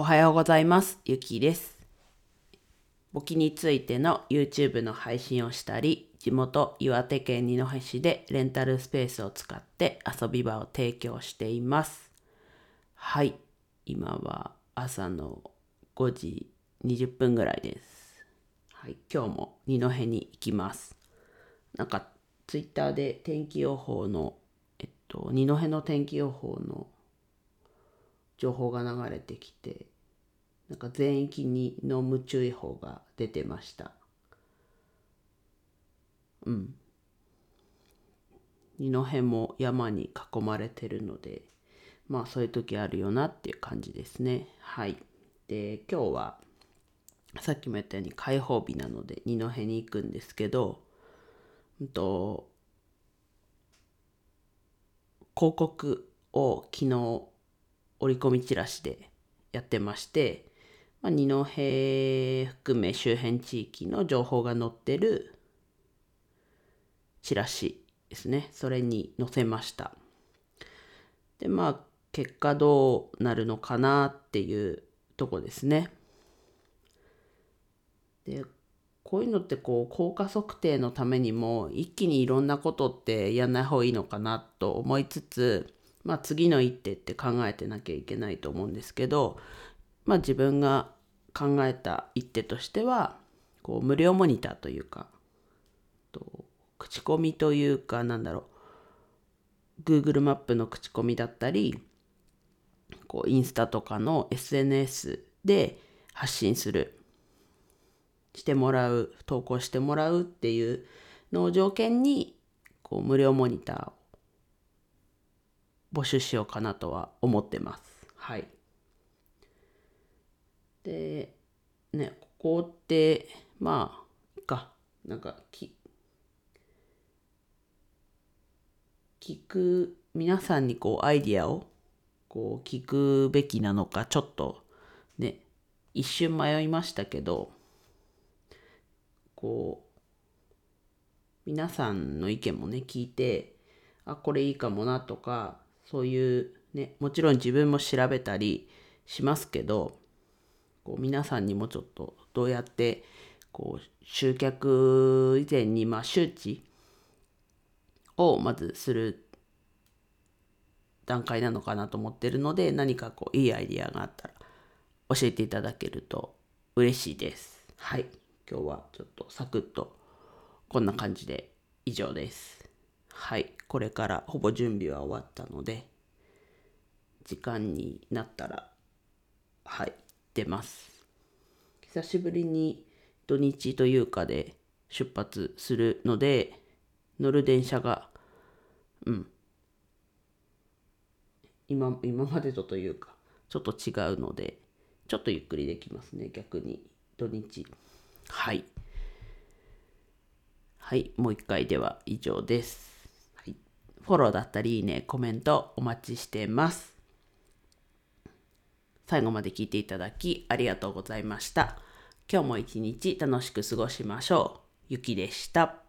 おはようございます。ゆきです。簿記についての YouTube の配信をしたり、地元岩手県二戸市でレンタルスペースを使って遊び場を提供しています。はい、今は朝の5時20分ぐらいです。はい、今日も二戸に行きます。なんか Twitter で天気予報の、えっと、二戸の天気予報の情報が流れてきてなんか全域に濃霧注意報が出てました。うん。二戸も山に囲まれてるのでまあそういう時あるよなっていう感じですね。はい。で今日はさっきも言ったように開放日なので二戸に行くんですけどうんと広告を昨日折り込みチラシでやってまして、まあ、二戸含め周辺地域の情報が載ってるチラシですね。それに載せました。でまあ結果どうなるのかなっていうとこですね。でこういうのってこう効果測定のためにも一気にいろんなことってやんない方がいいのかなと思いつつまあ、次の一手って考えてなきゃいけないと思うんですけど、まあ、自分が考えた一手としてはこう無料モニターというかと口コミというかなんだろう Google マップの口コミだったりこうインスタとかの SNS で発信するしてもらう投稿してもらうっていうのを条件にこう無料モニターを募集しようかなとは思ってます。はい。で、ね、ここって、まあ、いいか、なんか、き、聞く、皆さんにこう、アイディアを、こう、聞くべきなのか、ちょっと、ね、一瞬迷いましたけど、こう、皆さんの意見もね、聞いて、あ、これいいかもなとか、そういうねもちろん自分も調べたりしますけどこう皆さんにもちょっとどうやってこう集客以前にまあ周知をまずする段階なのかなと思ってるので何かこういいアイディアがあったら教えていただけると嬉しいです。はい今日はちょっとサクッとこんな感じで以上です。はい、これからほぼ準備は終わったので、時間になったら、はい、出ます。久しぶりに土日というかで出発するので、乗る電車が、うん、今今までとというか、ちょっと違うので、ちょっとゆっくりできますね、逆に土日。はい。はい、もう一回では以上です。はい、フォローだったり、いいね、コメントお待ちしてます。最後まで聞いていただきありがとうございました。今日も一日楽しく過ごしましょう。ゆきでした。